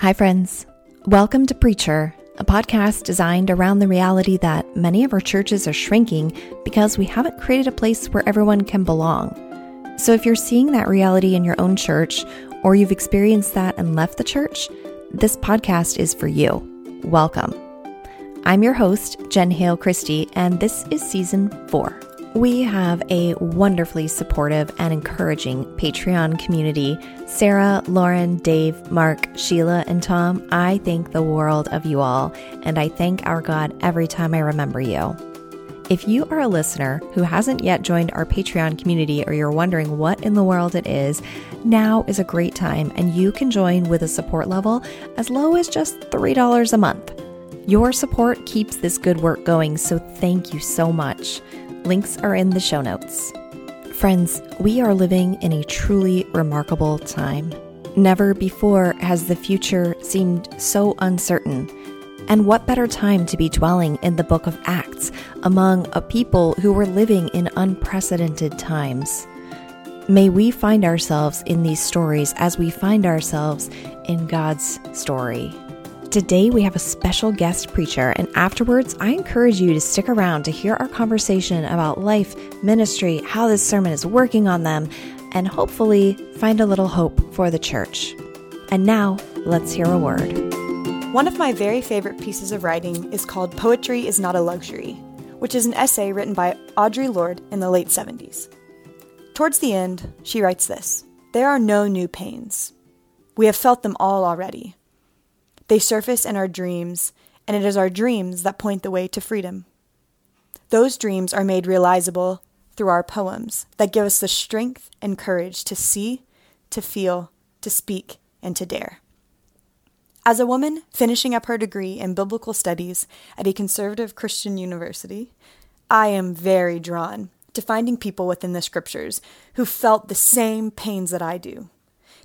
Hi, friends. Welcome to Preacher, a podcast designed around the reality that many of our churches are shrinking because we haven't created a place where everyone can belong. So, if you're seeing that reality in your own church, or you've experienced that and left the church, this podcast is for you. Welcome. I'm your host, Jen Hale Christie, and this is season four. We have a wonderfully supportive and encouraging Patreon community. Sarah, Lauren, Dave, Mark, Sheila, and Tom, I thank the world of you all, and I thank our God every time I remember you. If you are a listener who hasn't yet joined our Patreon community or you're wondering what in the world it is, now is a great time and you can join with a support level as low as just $3 a month. Your support keeps this good work going, so thank you so much. Links are in the show notes. Friends, we are living in a truly remarkable time. Never before has the future seemed so uncertain. And what better time to be dwelling in the book of Acts among a people who were living in unprecedented times? May we find ourselves in these stories as we find ourselves in God's story. Today, we have a special guest preacher, and afterwards, I encourage you to stick around to hear our conversation about life, ministry, how this sermon is working on them, and hopefully find a little hope for the church. And now, let's hear a word. One of my very favorite pieces of writing is called Poetry is Not a Luxury, which is an essay written by Audre Lorde in the late 70s. Towards the end, she writes this There are no new pains. We have felt them all already. They surface in our dreams, and it is our dreams that point the way to freedom. Those dreams are made realizable through our poems that give us the strength and courage to see, to feel, to speak, and to dare. As a woman finishing up her degree in biblical studies at a conservative Christian university, I am very drawn to finding people within the scriptures who felt the same pains that I do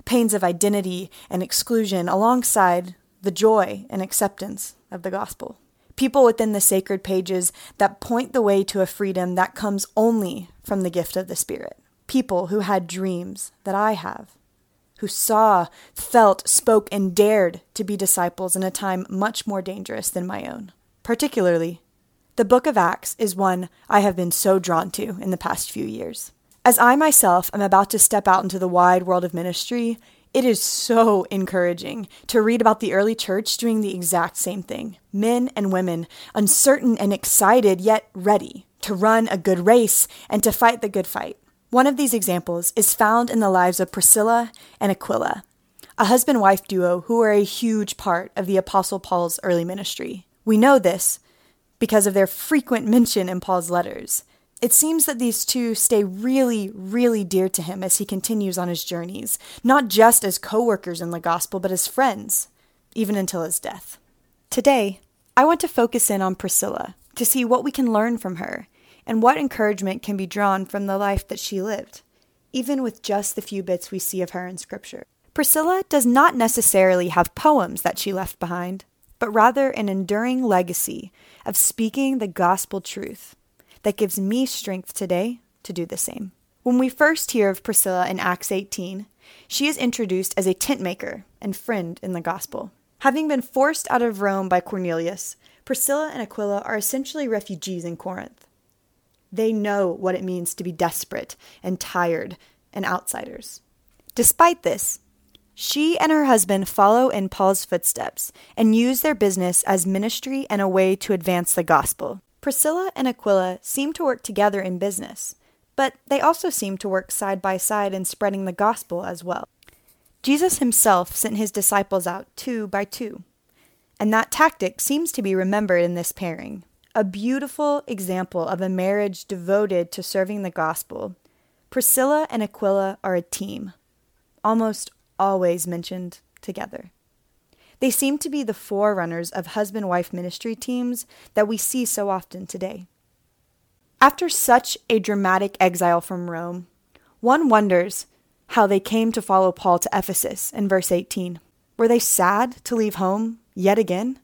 pains of identity and exclusion alongside the joy and acceptance of the gospel. People within the sacred pages that point the way to a freedom that comes only from the gift of the Spirit. People who had dreams that I have, who saw, felt, spoke, and dared to be disciples in a time much more dangerous than my own. Particularly, the book of Acts is one I have been so drawn to in the past few years. As I myself am about to step out into the wide world of ministry, it is so encouraging to read about the early church doing the exact same thing. Men and women, uncertain and excited, yet ready to run a good race and to fight the good fight. One of these examples is found in the lives of Priscilla and Aquila, a husband wife duo who were a huge part of the Apostle Paul's early ministry. We know this because of their frequent mention in Paul's letters. It seems that these two stay really, really dear to him as he continues on his journeys, not just as co workers in the gospel, but as friends, even until his death. Today, I want to focus in on Priscilla to see what we can learn from her and what encouragement can be drawn from the life that she lived, even with just the few bits we see of her in Scripture. Priscilla does not necessarily have poems that she left behind, but rather an enduring legacy of speaking the gospel truth that gives me strength today to do the same. When we first hear of Priscilla in Acts 18, she is introduced as a tent maker and friend in the gospel. Having been forced out of Rome by Cornelius, Priscilla and Aquila are essentially refugees in Corinth. They know what it means to be desperate and tired and outsiders. Despite this, she and her husband follow in Paul's footsteps and use their business as ministry and a way to advance the gospel. Priscilla and Aquila seem to work together in business, but they also seem to work side by side in spreading the gospel as well. Jesus himself sent his disciples out two by two, and that tactic seems to be remembered in this pairing. A beautiful example of a marriage devoted to serving the gospel. Priscilla and Aquila are a team, almost always mentioned together. They seem to be the forerunners of husband wife ministry teams that we see so often today. After such a dramatic exile from Rome, one wonders how they came to follow Paul to Ephesus in verse 18. Were they sad to leave home yet again?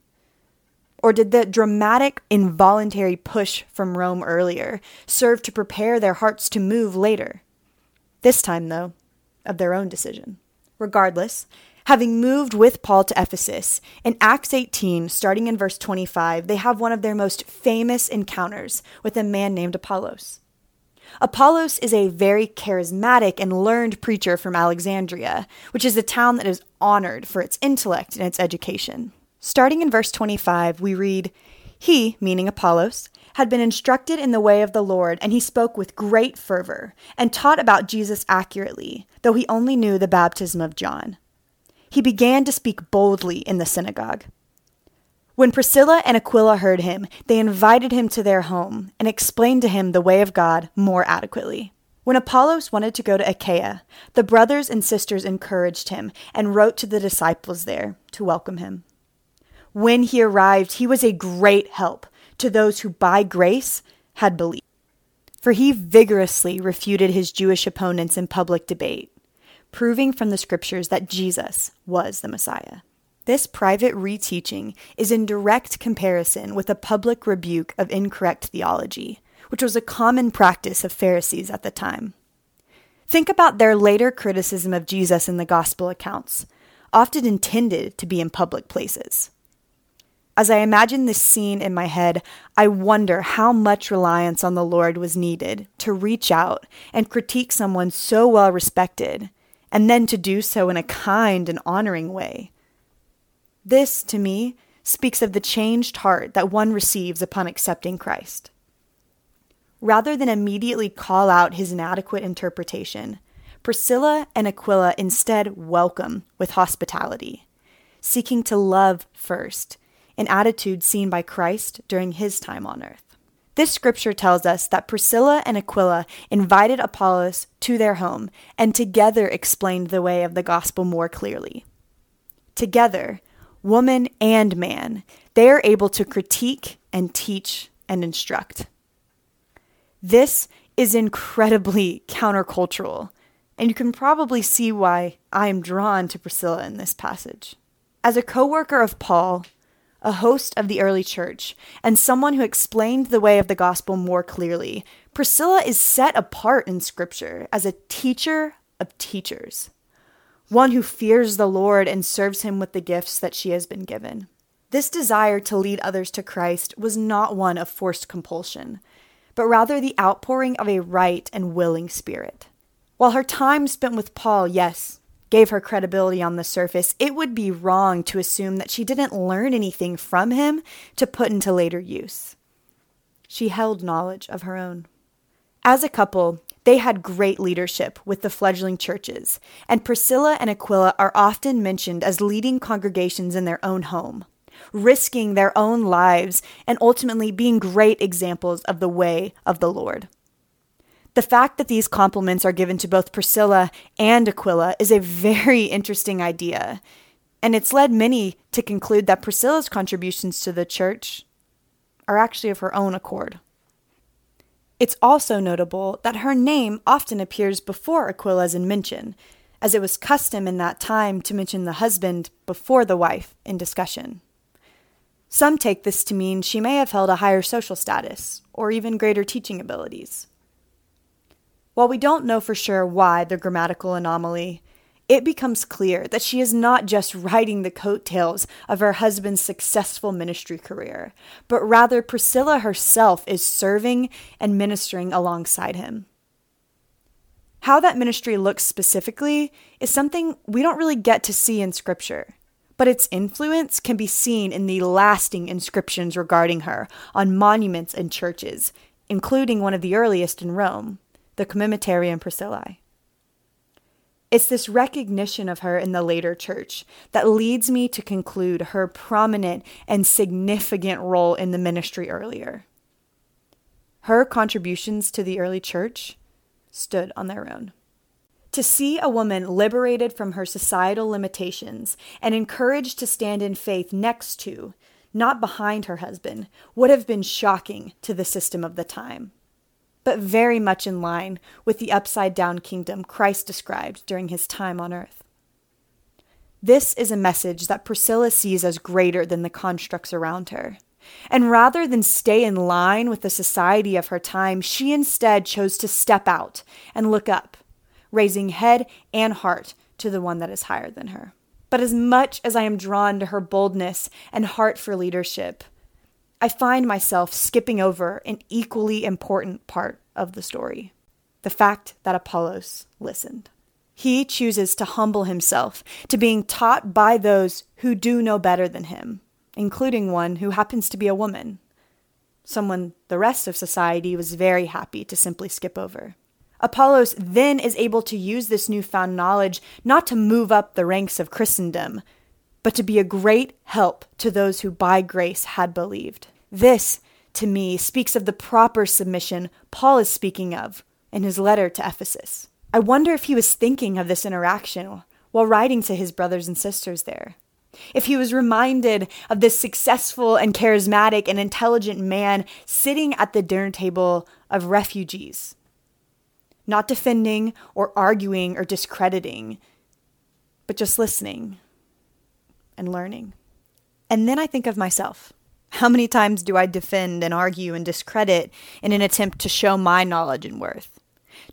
Or did the dramatic, involuntary push from Rome earlier serve to prepare their hearts to move later? This time, though, of their own decision. Regardless, having moved with Paul to Ephesus, in Acts 18, starting in verse 25, they have one of their most famous encounters with a man named Apollos. Apollos is a very charismatic and learned preacher from Alexandria, which is a town that is honored for its intellect and its education. Starting in verse 25, we read, He, meaning Apollos, had been instructed in the way of the Lord, and he spoke with great fervor, and taught about Jesus accurately, though he only knew the baptism of John. He began to speak boldly in the synagogue. When Priscilla and Aquila heard him, they invited him to their home and explained to him the way of God more adequately. When Apollos wanted to go to Achaia, the brothers and sisters encouraged him and wrote to the disciples there to welcome him. When he arrived, he was a great help to those who by grace had believed. For he vigorously refuted his Jewish opponents in public debate, proving from the scriptures that Jesus was the Messiah. This private reteaching is in direct comparison with a public rebuke of incorrect theology, which was a common practice of Pharisees at the time. Think about their later criticism of Jesus in the gospel accounts, often intended to be in public places. As I imagine this scene in my head, I wonder how much reliance on the Lord was needed to reach out and critique someone so well respected, and then to do so in a kind and honoring way this, to me, speaks of the changed heart that one receives upon accepting Christ. Rather than immediately call out his inadequate interpretation, Priscilla and Aquila instead welcome with hospitality, seeking to love first, an attitude seen by Christ during his time on earth. This scripture tells us that Priscilla and Aquila invited Apollos to their home and together explained the way of the gospel more clearly. Together, woman and man, they are able to critique and teach and instruct. This is incredibly countercultural, and you can probably see why I am drawn to Priscilla in this passage. As a co worker of Paul, a host of the early church, and someone who explained the way of the gospel more clearly, Priscilla is set apart in Scripture as a teacher of teachers one who fears the Lord and serves him with the gifts that she has been given. This desire to lead others to Christ was not one of forced compulsion, but rather the outpouring of a right and willing spirit. While her time spent with Paul, yes, gave her credibility on the surface, it would be wrong to assume that she didn't learn anything from him to put into later use. She held knowledge of her own. As a couple, they had great leadership with the fledgling churches, and Priscilla and Aquila are often mentioned as leading congregations in their own home, risking their own lives and ultimately being great examples of the way of the Lord. The fact that these compliments are given to both Priscilla and Aquila is a very interesting idea, and it's led many to conclude that Priscilla's contributions to the church are actually of her own accord. It's also notable that her name often appears before Aquila's in mention, as it was custom in that time to mention the husband before the wife in discussion. Some take this to mean she may have held a higher social status, or even greater teaching abilities. While we don't know for sure why the grammatical anomaly it becomes clear that she is not just riding the coattails of her husband's successful ministry career, but rather Priscilla herself is serving and ministering alongside him. How that ministry looks specifically is something we don't really get to see in Scripture, but its influence can be seen in the lasting inscriptions regarding her on monuments and churches, including one of the earliest in Rome, the Commemoratum Priscillae. It's this recognition of her in the later church that leads me to conclude her prominent and significant role in the ministry earlier. Her contributions to the early church stood on their own. To see a woman liberated from her societal limitations and encouraged to stand in faith next to, not behind her husband, would have been shocking to the system of the time but very much in line with the upside down kingdom Christ described during his time on earth. This is a message that Priscilla sees as greater than the constructs around her. And rather than stay in line with the society of her time, she instead chose to step out and look up, raising head and heart to the one that is higher than her. But as much as I am drawn to her boldness and heart for leadership, I find myself skipping over an equally important part of the story the fact that Apollos listened. He chooses to humble himself to being taught by those who do know better than him, including one who happens to be a woman, someone the rest of society was very happy to simply skip over. Apollos then is able to use this newfound knowledge not to move up the ranks of Christendom, but to be a great help to those who by grace had believed. This, to me, speaks of the proper submission Paul is speaking of in his letter to Ephesus. I wonder if he was thinking of this interaction while writing to his brothers and sisters there. If he was reminded of this successful and charismatic and intelligent man sitting at the dinner table of refugees not defending or arguing or discrediting, but just listening and learning. And then I think of myself. How many times do I defend and argue and discredit in an attempt to show my knowledge and worth?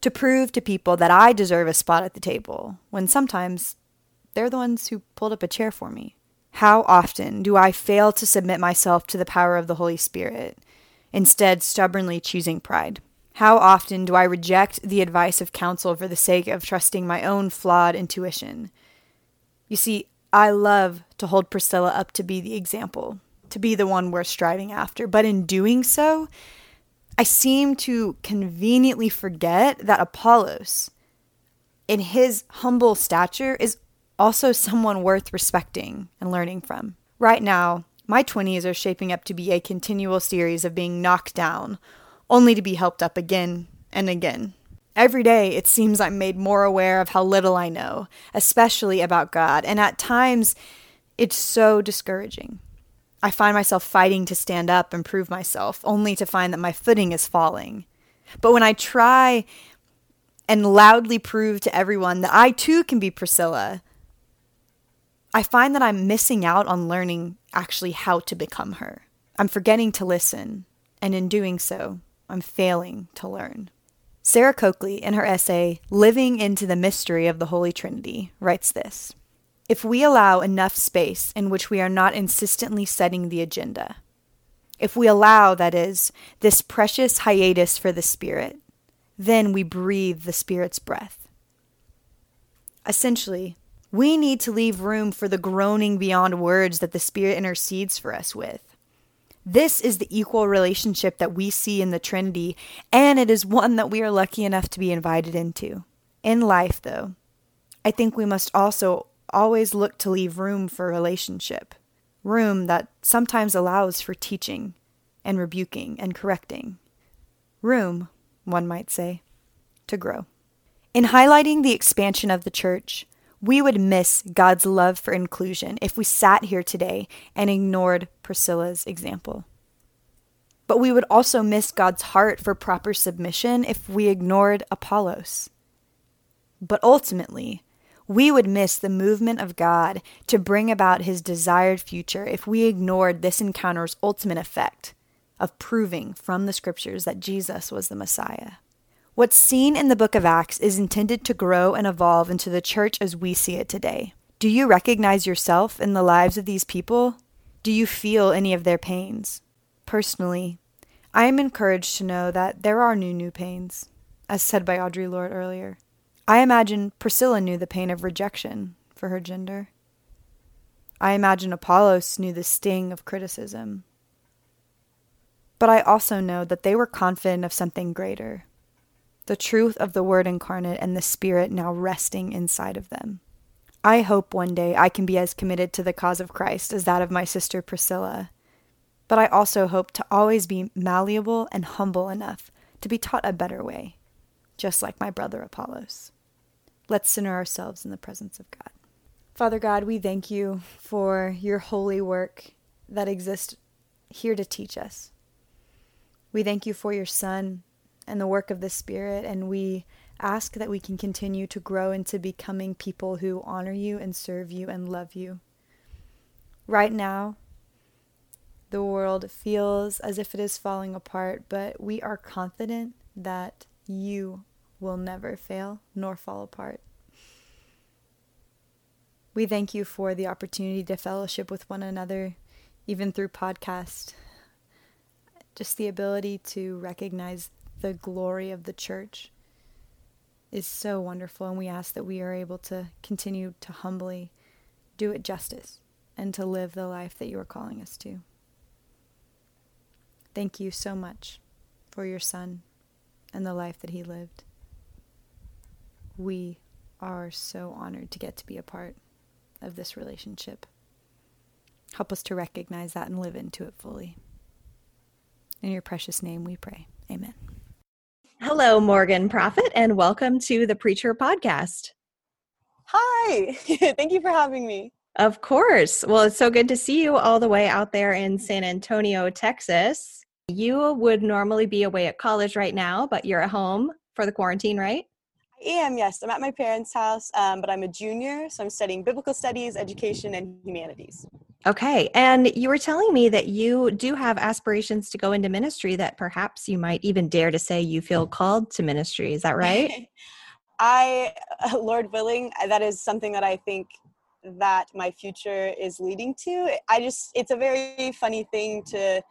To prove to people that I deserve a spot at the table, when sometimes they're the ones who pulled up a chair for me. How often do I fail to submit myself to the power of the Holy Spirit, instead, stubbornly choosing pride? How often do I reject the advice of counsel for the sake of trusting my own flawed intuition? You see, I love to hold Priscilla up to be the example, to be the one worth striving after. But in doing so, I seem to conveniently forget that Apollos, in his humble stature, is also someone worth respecting and learning from. Right now, my 20s are shaping up to be a continual series of being knocked down only to be helped up again and again. Every day, it seems I'm made more aware of how little I know, especially about God, and at times, it's so discouraging. I find myself fighting to stand up and prove myself, only to find that my footing is falling. But when I try and loudly prove to everyone that I too can be Priscilla, I find that I'm missing out on learning actually how to become her. I'm forgetting to listen, and in doing so, I'm failing to learn. Sarah Coakley, in her essay, Living into the Mystery of the Holy Trinity, writes this If we allow enough space in which we are not insistently setting the agenda, if we allow, that is, this precious hiatus for the Spirit, then we breathe the Spirit's breath. Essentially, we need to leave room for the groaning beyond words that the Spirit intercedes for us with. This is the equal relationship that we see in the Trinity, and it is one that we are lucky enough to be invited into. In life, though, I think we must also always look to leave room for relationship, room that sometimes allows for teaching and rebuking and correcting, room, one might say, to grow. In highlighting the expansion of the church, we would miss God's love for inclusion if we sat here today and ignored Priscilla's example. But we would also miss God's heart for proper submission if we ignored Apollos. But ultimately, we would miss the movement of God to bring about his desired future if we ignored this encounter's ultimate effect of proving from the scriptures that Jesus was the Messiah. What's seen in the book of Acts is intended to grow and evolve into the church as we see it today. Do you recognize yourself in the lives of these people? Do you feel any of their pains? Personally, I am encouraged to know that there are new, new pains, as said by Audre Lorde earlier. I imagine Priscilla knew the pain of rejection for her gender. I imagine Apollos knew the sting of criticism. But I also know that they were confident of something greater the truth of the Word incarnate and the Spirit now resting inside of them. I hope one day I can be as committed to the cause of Christ as that of my sister Priscilla, but I also hope to always be malleable and humble enough to be taught a better way, just like my brother Apollos. Let's center ourselves in the presence of God. Father God, we thank you for your holy work that exists here to teach us. We thank you for your Son and the work of the Spirit. And we ask that we can continue to grow into becoming people who honor you and serve you and love you. Right now, the world feels as if it is falling apart, but we are confident that you will never fail nor fall apart. We thank you for the opportunity to fellowship with one another, even through podcast. Just the ability to recognize the glory of the church is so wonderful, and we ask that we are able to continue to humbly do it justice and to live the life that you are calling us to. Thank you so much for your son and the life that he lived. We are so honored to get to be a part of this relationship. Help us to recognize that and live into it fully. In your precious name we pray. Amen. Hello, Morgan Prophet, and welcome to the Preacher Podcast. Hi, thank you for having me. Of course. Well, it's so good to see you all the way out there in San Antonio, Texas. You would normally be away at college right now, but you're at home for the quarantine, right? I am, yes. I'm at my parents' house, um, but I'm a junior, so I'm studying biblical studies, education, and humanities. Okay. And you were telling me that you do have aspirations to go into ministry, that perhaps you might even dare to say you feel called to ministry. Is that right? I, Lord willing, that is something that I think that my future is leading to. I just, it's a very funny thing to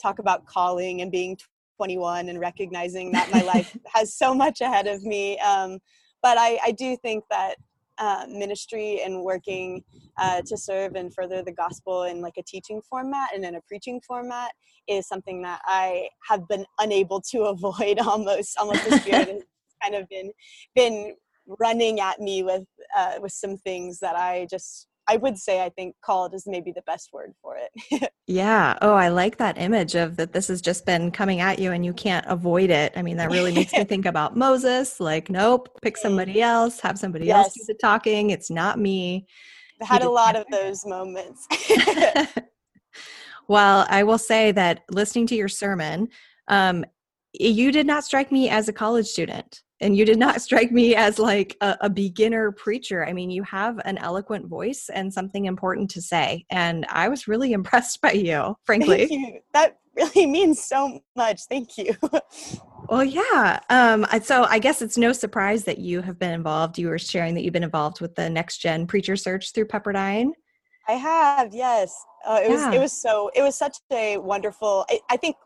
talk about calling and being 21 and recognizing that my life has so much ahead of me. Um, but I, I do think that uh, ministry and working uh, to serve and further the gospel in like a teaching format and in a preaching format is something that I have been unable to avoid almost almost the spirit has kind of been been running at me with uh, with some things that I just I would say I think called is maybe the best word for it. yeah. Oh, I like that image of that this has just been coming at you and you can't avoid it. I mean, that really makes me think about Moses. Like, nope, pick somebody else, have somebody yes. else do the talking. It's not me. I had a lot of those moments. well, I will say that listening to your sermon, um, you did not strike me as a college student and you did not strike me as like a, a, beginner preacher. I mean you have an eloquent voice and something important to say and i was really impressed by you frankly. Thank you. that really means so much. Thank you. Well yeah um, so i guess it's no surprise that you have been involved. You were sharing that you've been involved with the next gen preacher search through pepperdine. I have yes. Uh, it yeah. was it was so it was such a wonderful I, I think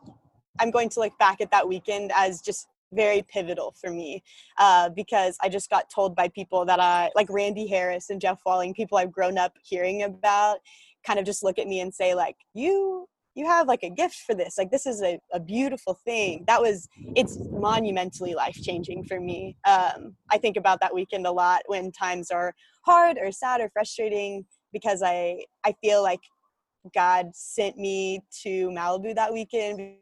i'm going to look back at that weekend as just very pivotal for me uh, because I just got told by people that I like Randy Harris and Jeff Walling, people I've grown up hearing about, kind of just look at me and say like, "You you have like a gift for this. Like this is a, a beautiful thing." That was it's monumentally life changing for me. Um, I think about that weekend a lot when times are hard or sad or frustrating because I I feel like God sent me to Malibu that weekend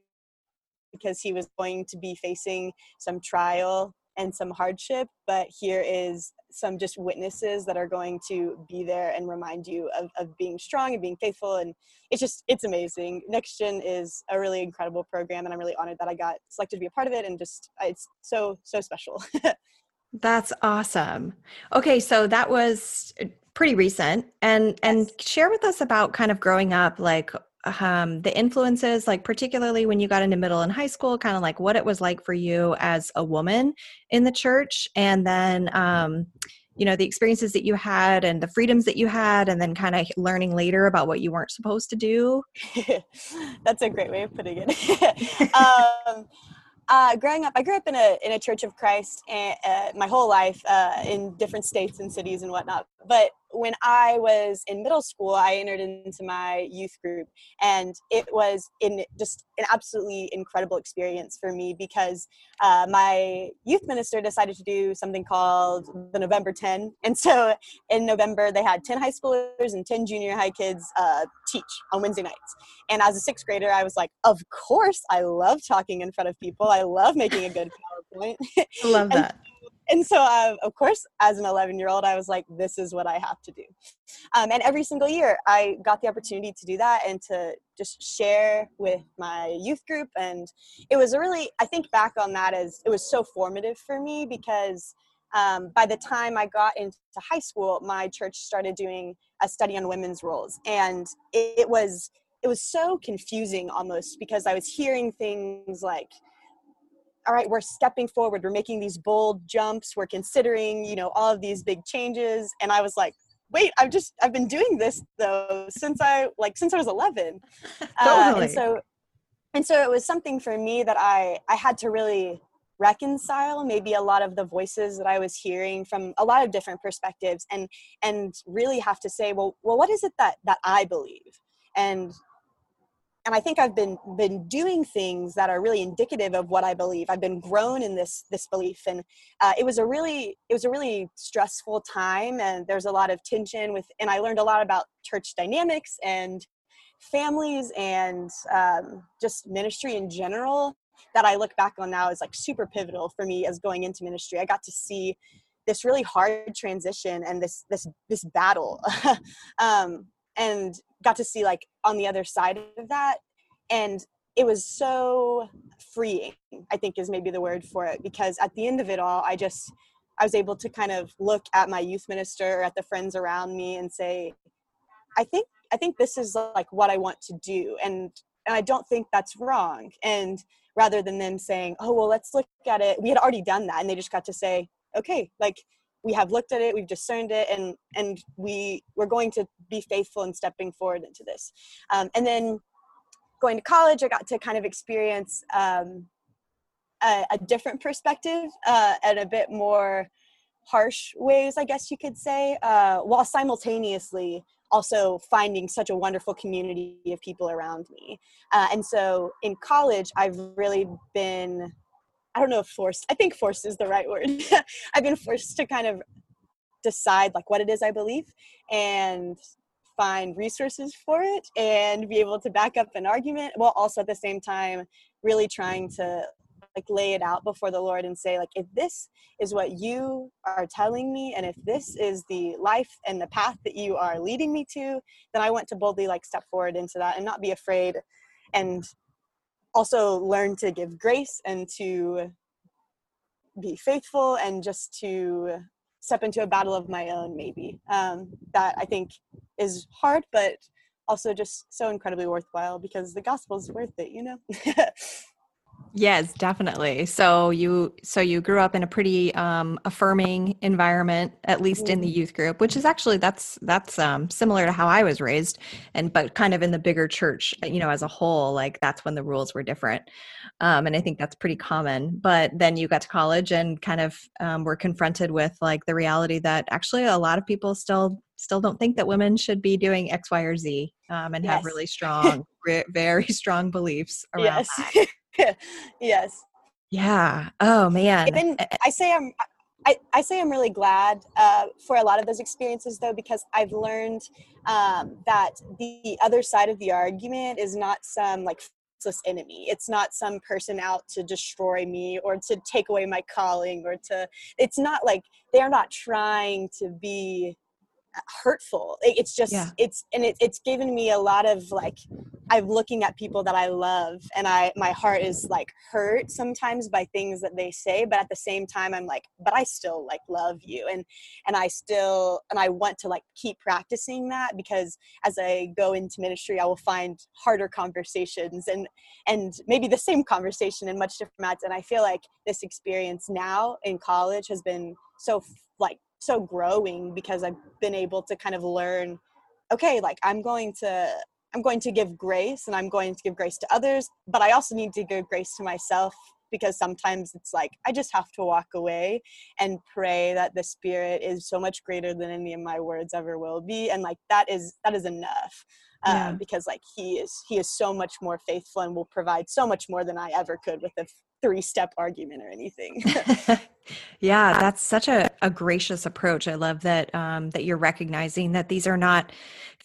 because he was going to be facing some trial and some hardship but here is some just witnesses that are going to be there and remind you of, of being strong and being faithful and it's just it's amazing. Next gen is a really incredible program and i'm really honored that i got selected to be a part of it and just uh, it's so so special. That's awesome. Okay so that was uh, pretty recent and and share with us about kind of growing up like um, the influences, like particularly when you got into middle and high school, kind of like what it was like for you as a woman in the church, and then um, you know the experiences that you had and the freedoms that you had, and then kind of learning later about what you weren't supposed to do. That's a great way of putting it. um, uh, growing up, I grew up in a in a Church of Christ and, uh, my whole life uh, in different states and cities and whatnot. But when I was in middle school, I entered into my youth group, and it was in just an absolutely incredible experience for me because uh, my youth minister decided to do something called the November 10. And so in November, they had 10 high schoolers and 10 junior high kids uh, teach on Wednesday nights. And as a sixth grader, I was like, of course, I love talking in front of people. I love making a good PowerPoint. I love that and so uh, of course as an 11 year old i was like this is what i have to do. Um, and every single year i got the opportunity to do that and to just share with my youth group and it was a really i think back on that as it was so formative for me because um, by the time i got into high school my church started doing a study on women's roles. And it, it was it was so confusing almost because i was hearing things like all right we're stepping forward we're making these bold jumps we're considering you know all of these big changes. And i was like wait i've just i've been doing this though since i like since i was 11 totally. Uh, and so and so it was something for me that i i had to really reconcile maybe a lot of the voices that i was hearing from a lot of different perspectives and and really have to say well well what is it that that i believe? And and I think I've been been doing things that are really indicative of what I believe. I've been grown in this this belief, and uh, it was a really it was a really stressful time, and there's a lot of tension with, and I learned a lot about church dynamics and families and um, just ministry in general that I look back on now is like super pivotal for me as going into ministry. I got to see this really hard transition and this this this battle um, and got to see like on the other side of that and it was so freeing i think is maybe the word for it because at the end of it all i just i was able to kind of look at my youth minister or at the friends around me and say i think i think this is like what i want to do and and i don't think that's wrong and rather than them saying oh well let's look at it we had already done that and they just got to say okay like we have looked at it we've discerned it and and we we're going to be faithful in stepping forward into this. Um, and then going to college i got to kind of experience um, a, a, different perspective uh, and a bit more harsh ways i guess you could say uh, while simultaneously also finding such a wonderful community of people around me. Uh, and so in college i've really been I don't know if forced, I think forced is the right word. I've been forced to kind of decide like what it is I believe and find resources for it and be able to back up an argument while also at the same time really trying to like lay it out before the lord and say like if this is what you are telling me and if this is the life and the path that you are leading me to then i want to boldly like step forward into that and not be afraid and also learn to give grace and to be faithful and just to step into a battle of my own maybe. Um, that i think is hard but also just so incredibly worthwhile because the gospel is worth it you know Yes, definitely. So you so you grew up in a pretty um, affirming environment, at least in the mm-hmm. youth group, which is actually that's that's um, similar to how I was raised, and but kind of in the bigger church, you know, as a whole, like that's when the rules were different, um, and I think that's pretty common. But then you got to college and kind of um, were confronted with like the reality that actually a lot of people still still don't think that women should be doing X, Y, or Z, um, and yes. have really strong, very strong beliefs around yes. that. yes. Yeah. Oh man. Even I say I'm I, I say I'm really glad uh, for a lot of those experiences though because I've learned um, that the other side of the argument is not some like faceless enemy. It's not some person out to destroy me or to take away my calling or to. It's not like they're not trying to be hurtful. It's just yeah. it's and it, it's given me a lot of like i'm looking at people that i love and i my heart is like hurt sometimes by things that they say but at the same time i'm like but i still like love you. And and i still and i want to like keep practicing that because as i go into ministry i will find harder conversations and and maybe the same conversation in much different mats. And i feel like this experience now in college has been so like so growing because I've been able to kind of learn okay like I'm going to I'm going to give grace and I'm going to give grace to others but I also need to give grace to myself because sometimes it's like I just have to walk away and pray that the spirit is so much greater than any of my words ever will be. And like that is that is enough yeah. because like he is he is so much more faithful and will provide so much more than I ever could with a three step argument or anything. yeah, that's such a, a gracious approach. I love that um, that you're recognizing that these are not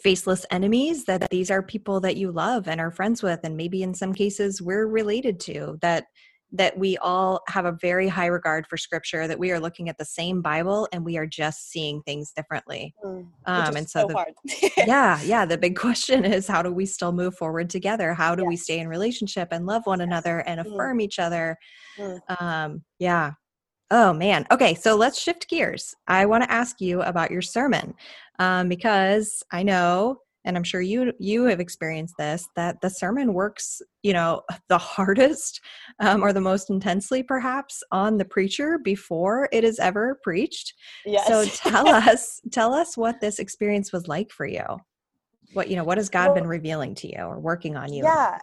faceless enemies, that these are people that you love and are friends with, and maybe in some cases we're related to. That that we all have a very high regard for scripture that we are looking at the same bible and we are just seeing things differently mm, um, and so, so the, yeah yeah the big question is how do we still move forward together how do yes. we stay in relationship and love one yes. another and mm. affirm each other mm. um, yeah oh man okay so let's shift gears i want to ask you about your sermon um, because i know and i'm sure you you have experienced this that the sermon works you know the hardest um, or the most intensely perhaps on the preacher before it is ever preached. Yes. so tell us tell us what this experience was like for you. What you know what has god well, been revealing to you or working on you? Yeah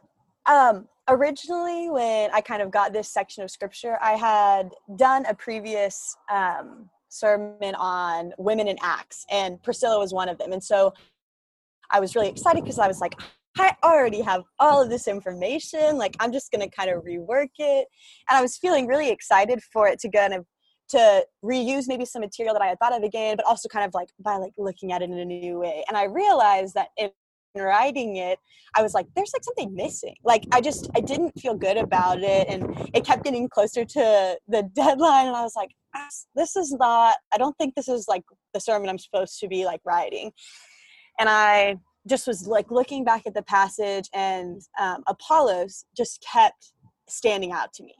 um originally when i kind of got this section of scripture i had done a previous um sermon on women in acts and priscilla was one of them. And so I was really excited because I was like, I already have all of this information. Like, I'm just going to kind of rework it. And I was feeling really excited for it to kind of to reuse maybe some material that I had thought of again, but also kind of like by like looking at it in a new way. And I realized that in writing it, I was like, there's like something missing. Like I just I didn't feel good about it, and it kept getting closer to the deadline, and I was like, this is not. I don't think this is like the sermon I'm supposed to be like writing and I just was like looking back at the passage, and um, Apollos just kept standing out to me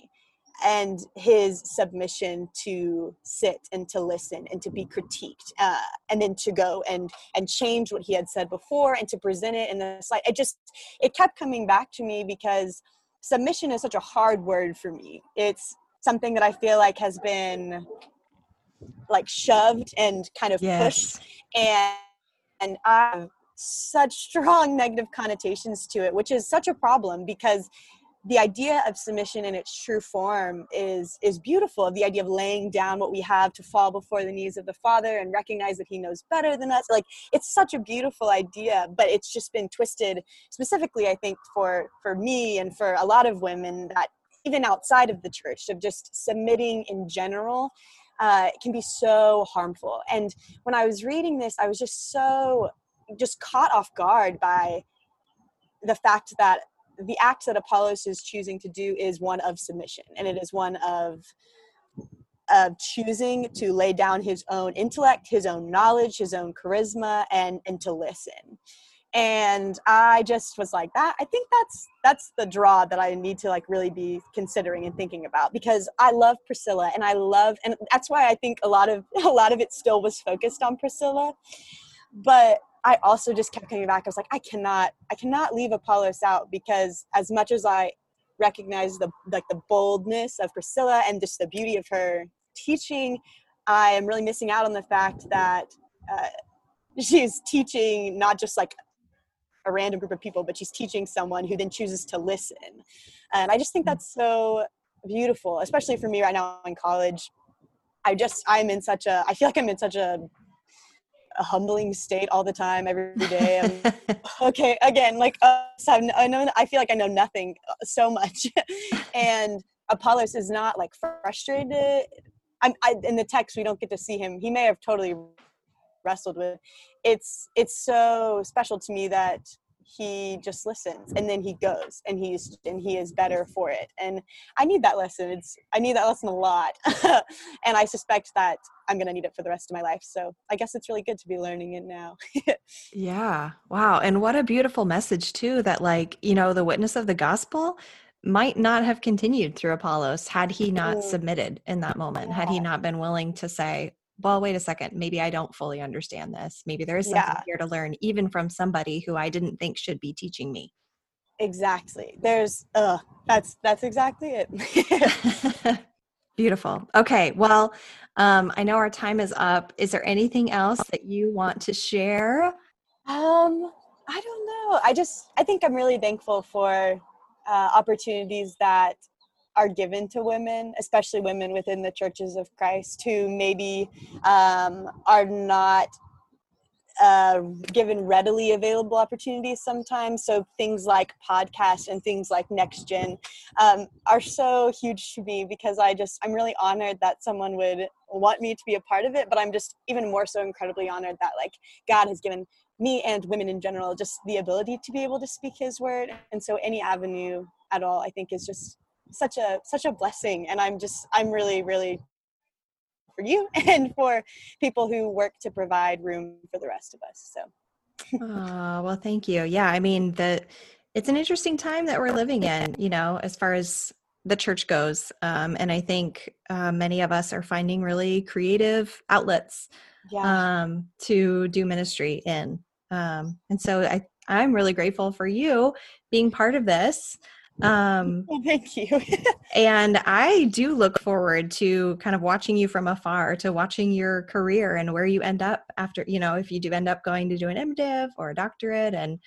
and his submission to sit and to listen and to be critiqued uh, and then to go and and change what he had said before and to present it in the slide it just it kept coming back to me because submission is such a hard word for me. It's something that i feel like has been like shoved and kind of yes. pushed. And and I have such strong negative connotations to it, which is such a problem because the idea of submission in its true form is is beautiful the idea of laying down what we have to fall before the knees of the father and recognize that he knows better than us. Like it's such a beautiful idea but it's just been twisted specifically i think for for me and for a lot of women that even outside of the church of just submitting in general uh, can be so harmful. And when I was reading this, I was just so just caught off guard by the fact that the act that Apollos is choosing to do is one of submission, and it is one of of choosing to lay down his own intellect, his own knowledge, his own charisma, and and to listen and i just was like that i think that's that's the draw that i need to like really be considering and thinking about because i love priscilla and i love and that's why i think a lot of a lot of it still was focused on priscilla. But i also just kept coming back. I was like i cannot i cannot leave apollos out because as much as i recognize the like the boldness of priscilla and just the beauty of her teaching i am really missing out on the fact that uh, she's teaching not just like a random group of people, but she's teaching someone who then chooses to listen. And I just think that's so beautiful, especially for me right now in college. I just, I'm in such a, I feel like I'm in such a, a humbling state all the time, every day. I'm, okay, again, like uh, I know, I feel like I know nothing uh, so much, and Apollos is not like frustrated. I'm I, in the text. We don't get to see him. He may have totally wrestled with. It's it's so special to me that he just listens and then he goes and he's and he is better for it. And i need that lesson. It's i need that lesson a lot. And i suspect that i'm going to need it for the rest of my life. So i guess it's really good to be learning it now. Yeah. Wow. And what a beautiful message too that like you know the witness of the gospel might not have continued through apollos had he not mm. submitted in that moment had he not been willing to say well, wait a second, maybe I don't fully understand this. Maybe there is something yeah. here to learn, even from somebody who I didn't think should be teaching me. Exactly. There's uh that's that's exactly it. Beautiful. Okay. Well, um, I know our time is up. Is there anything else that you want to share? Um, I don't know. I just I think I'm really thankful for uh, opportunities that are given to women, especially women within the churches of Christ, who maybe um, are not uh, given readily available opportunities sometimes. So things like podcasts and things like Next Gen um, are so huge to me because I just I'm really honored that someone would want me to be a part of it. But I'm just even more so incredibly honored that like God has given me and women in general just the ability to be able to speak His word. And so any avenue at all, I think, is just such a such a blessing and i'm just i'm really really for you and for people who work to provide room for the rest of us so oh well thank you yeah i mean the it's an interesting time that we're living in you know as far as the church goes um, and i think uh, many of us are finding really creative outlets yeah. um, to do ministry in Um, and so I, I'm really grateful for you being part of this. Um, well, thank you. and I do look forward to kind of watching you from afar, to watching your career and where you end up after, you know, if you do end up going to do an MDiv or a doctorate and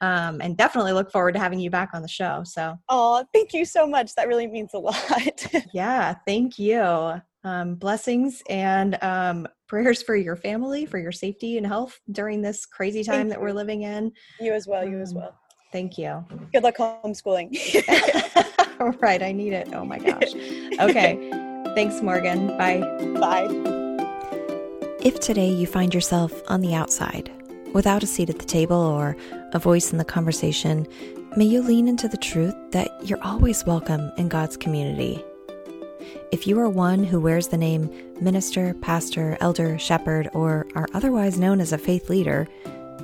um, and definitely look forward to having you back on the show. So, oh, thank you so much. That really means a lot. yeah, thank you. Um, blessings and um, prayers for your family, for your safety and health during this crazy time thank that you. we're living in. You as well. You as um, well. Thank you. Good luck homeschooling. All right, I need it. Oh my gosh. Okay. Thanks, Morgan. Bye. Bye. If today you find yourself on the outside, without a seat at the table or a voice in the conversation, may you lean into the truth that you're always welcome in God's community. If you are one who wears the name minister, pastor, elder, shepherd, or are otherwise known as a faith leader,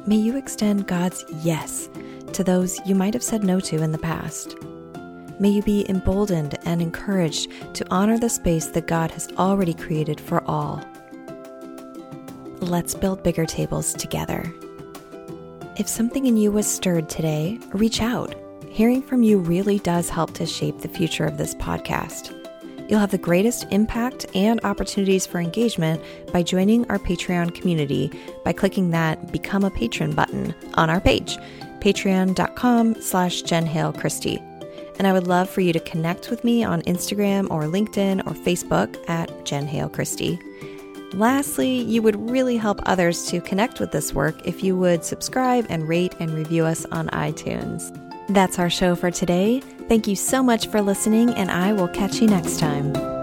may you extend God's yes to those you might have said no to in the past. May you be emboldened and encouraged to honor the space that God has already created for all. Let's build bigger tables together. If something in you was stirred today, reach out. Hearing from you really does help to shape the future of this podcast. You'll have the greatest impact and opportunities for engagement by joining our Patreon community by clicking that Become a Patron button on our page patreon.com slash Jen Hale Christy. And I would love for you to connect with me on Instagram or LinkedIn or Facebook at Jen Hale Christy. Lastly, you would really help others to connect with this work if you would subscribe and rate and review us on iTunes. That's our show for today. Thank you so much for listening, and I will catch you next time.